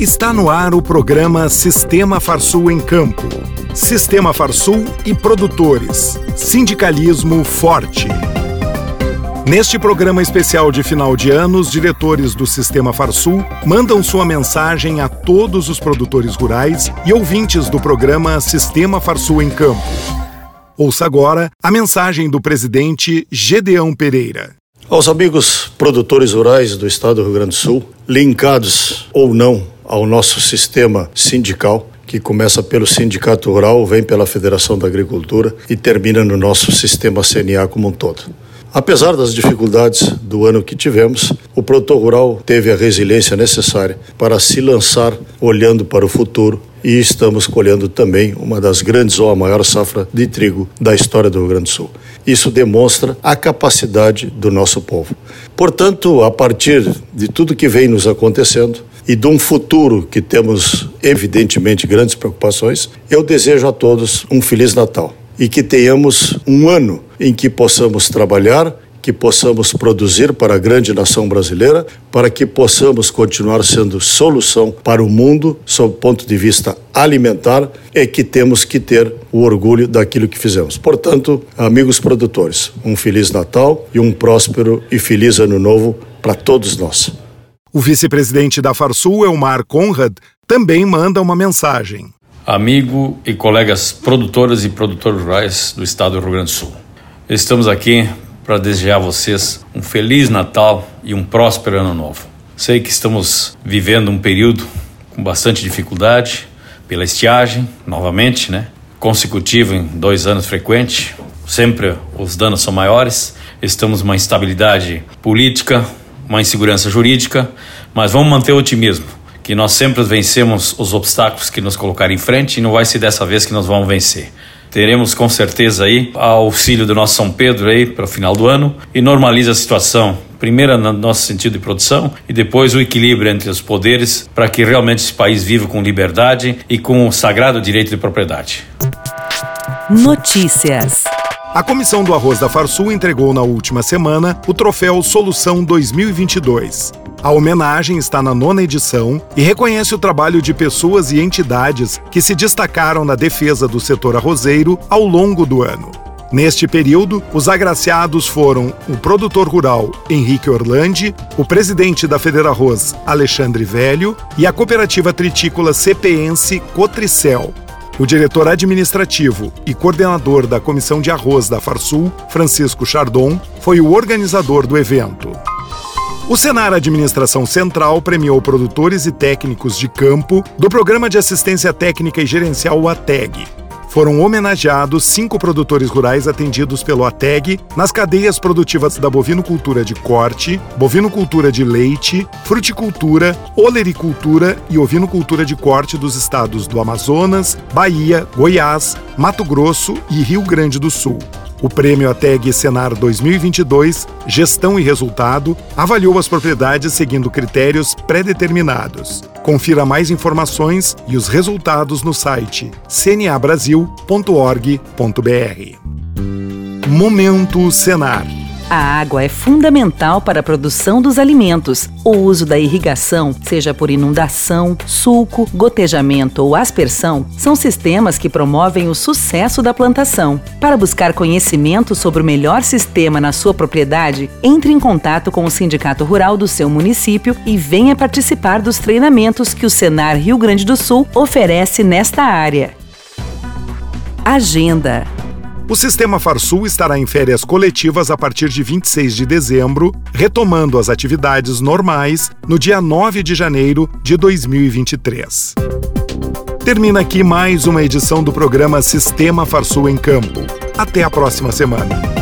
Está no ar o programa Sistema Farsul em Campo. Sistema Farsul e produtores. Sindicalismo forte. Neste programa especial de final de ano, os diretores do Sistema Farsul mandam sua mensagem a todos os produtores rurais e ouvintes do programa Sistema Farsul em Campo. Ouça agora a mensagem do presidente Gedeão Pereira. Aos amigos produtores rurais do estado do Rio Grande do Sul, linkados ou não ao nosso sistema sindical, que começa pelo Sindicato Rural, vem pela Federação da Agricultura e termina no nosso sistema CNA como um todo. Apesar das dificuldades do ano que tivemos, o produtor rural teve a resiliência necessária para se lançar olhando para o futuro e estamos colhendo também uma das grandes ou a maior safra de trigo da história do Rio Grande do Sul. Isso demonstra a capacidade do nosso povo. Portanto, a partir de tudo que vem nos acontecendo, e de um futuro que temos, evidentemente, grandes preocupações, eu desejo a todos um Feliz Natal e que tenhamos um ano em que possamos trabalhar, que possamos produzir para a grande nação brasileira, para que possamos continuar sendo solução para o mundo, sob o ponto de vista alimentar, é que temos que ter o orgulho daquilo que fizemos. Portanto, amigos produtores, um Feliz Natal e um próspero e feliz Ano Novo para todos nós. O vice-presidente da Farsul, Elmar Conrad, também manda uma mensagem. Amigo e colegas produtoras e produtores rurais do estado do Rio Grande do Sul. Estamos aqui para desejar a vocês um feliz Natal e um próspero ano novo. Sei que estamos vivendo um período com bastante dificuldade pela estiagem, novamente, né? Consecutivo em dois anos frequente. Sempre os danos são maiores. Estamos numa instabilidade política, uma insegurança jurídica, mas vamos manter o otimismo, que nós sempre vencemos os obstáculos que nos colocarem em frente e não vai ser dessa vez que nós vamos vencer. Teremos com certeza aí auxílio do nosso São Pedro aí para o final do ano e normaliza a situação. Primeiro no nosso sentido de produção e depois o equilíbrio entre os poderes para que realmente esse país viva com liberdade e com o sagrado direito de propriedade. Notícias. A Comissão do Arroz da Farsul entregou na última semana o troféu Solução 2022. A homenagem está na nona edição e reconhece o trabalho de pessoas e entidades que se destacaram na defesa do setor arrozeiro ao longo do ano. Neste período, os agraciados foram o produtor rural Henrique Orlandi, o presidente da Federarroz Alexandre Velho e a cooperativa tritícola CPense Cotricel, o diretor administrativo e coordenador da Comissão de Arroz da Farsul, Francisco Chardon, foi o organizador do evento. O Senar Administração Central premiou produtores e técnicos de campo do Programa de Assistência Técnica e Gerencial ATEG, foram homenageados cinco produtores rurais atendidos pelo ATEG nas cadeias produtivas da bovinocultura de corte, bovinocultura de leite, fruticultura, olericultura e ovinocultura de corte dos estados do Amazonas, Bahia, Goiás, Mato Grosso e Rio Grande do Sul. O prêmio ATEG Senar 2022, Gestão e Resultado, avaliou as propriedades seguindo critérios pré-determinados. Confira mais informações e os resultados no site cnabrasil.org.br. Momento Senar. A água é fundamental para a produção dos alimentos. O uso da irrigação, seja por inundação, sulco, gotejamento ou aspersão, são sistemas que promovem o sucesso da plantação. Para buscar conhecimento sobre o melhor sistema na sua propriedade, entre em contato com o Sindicato Rural do seu município e venha participar dos treinamentos que o Senar Rio Grande do Sul oferece nesta área. Agenda o Sistema Farsul estará em férias coletivas a partir de 26 de dezembro, retomando as atividades normais no dia 9 de janeiro de 2023. Termina aqui mais uma edição do programa Sistema Farsul em Campo. Até a próxima semana.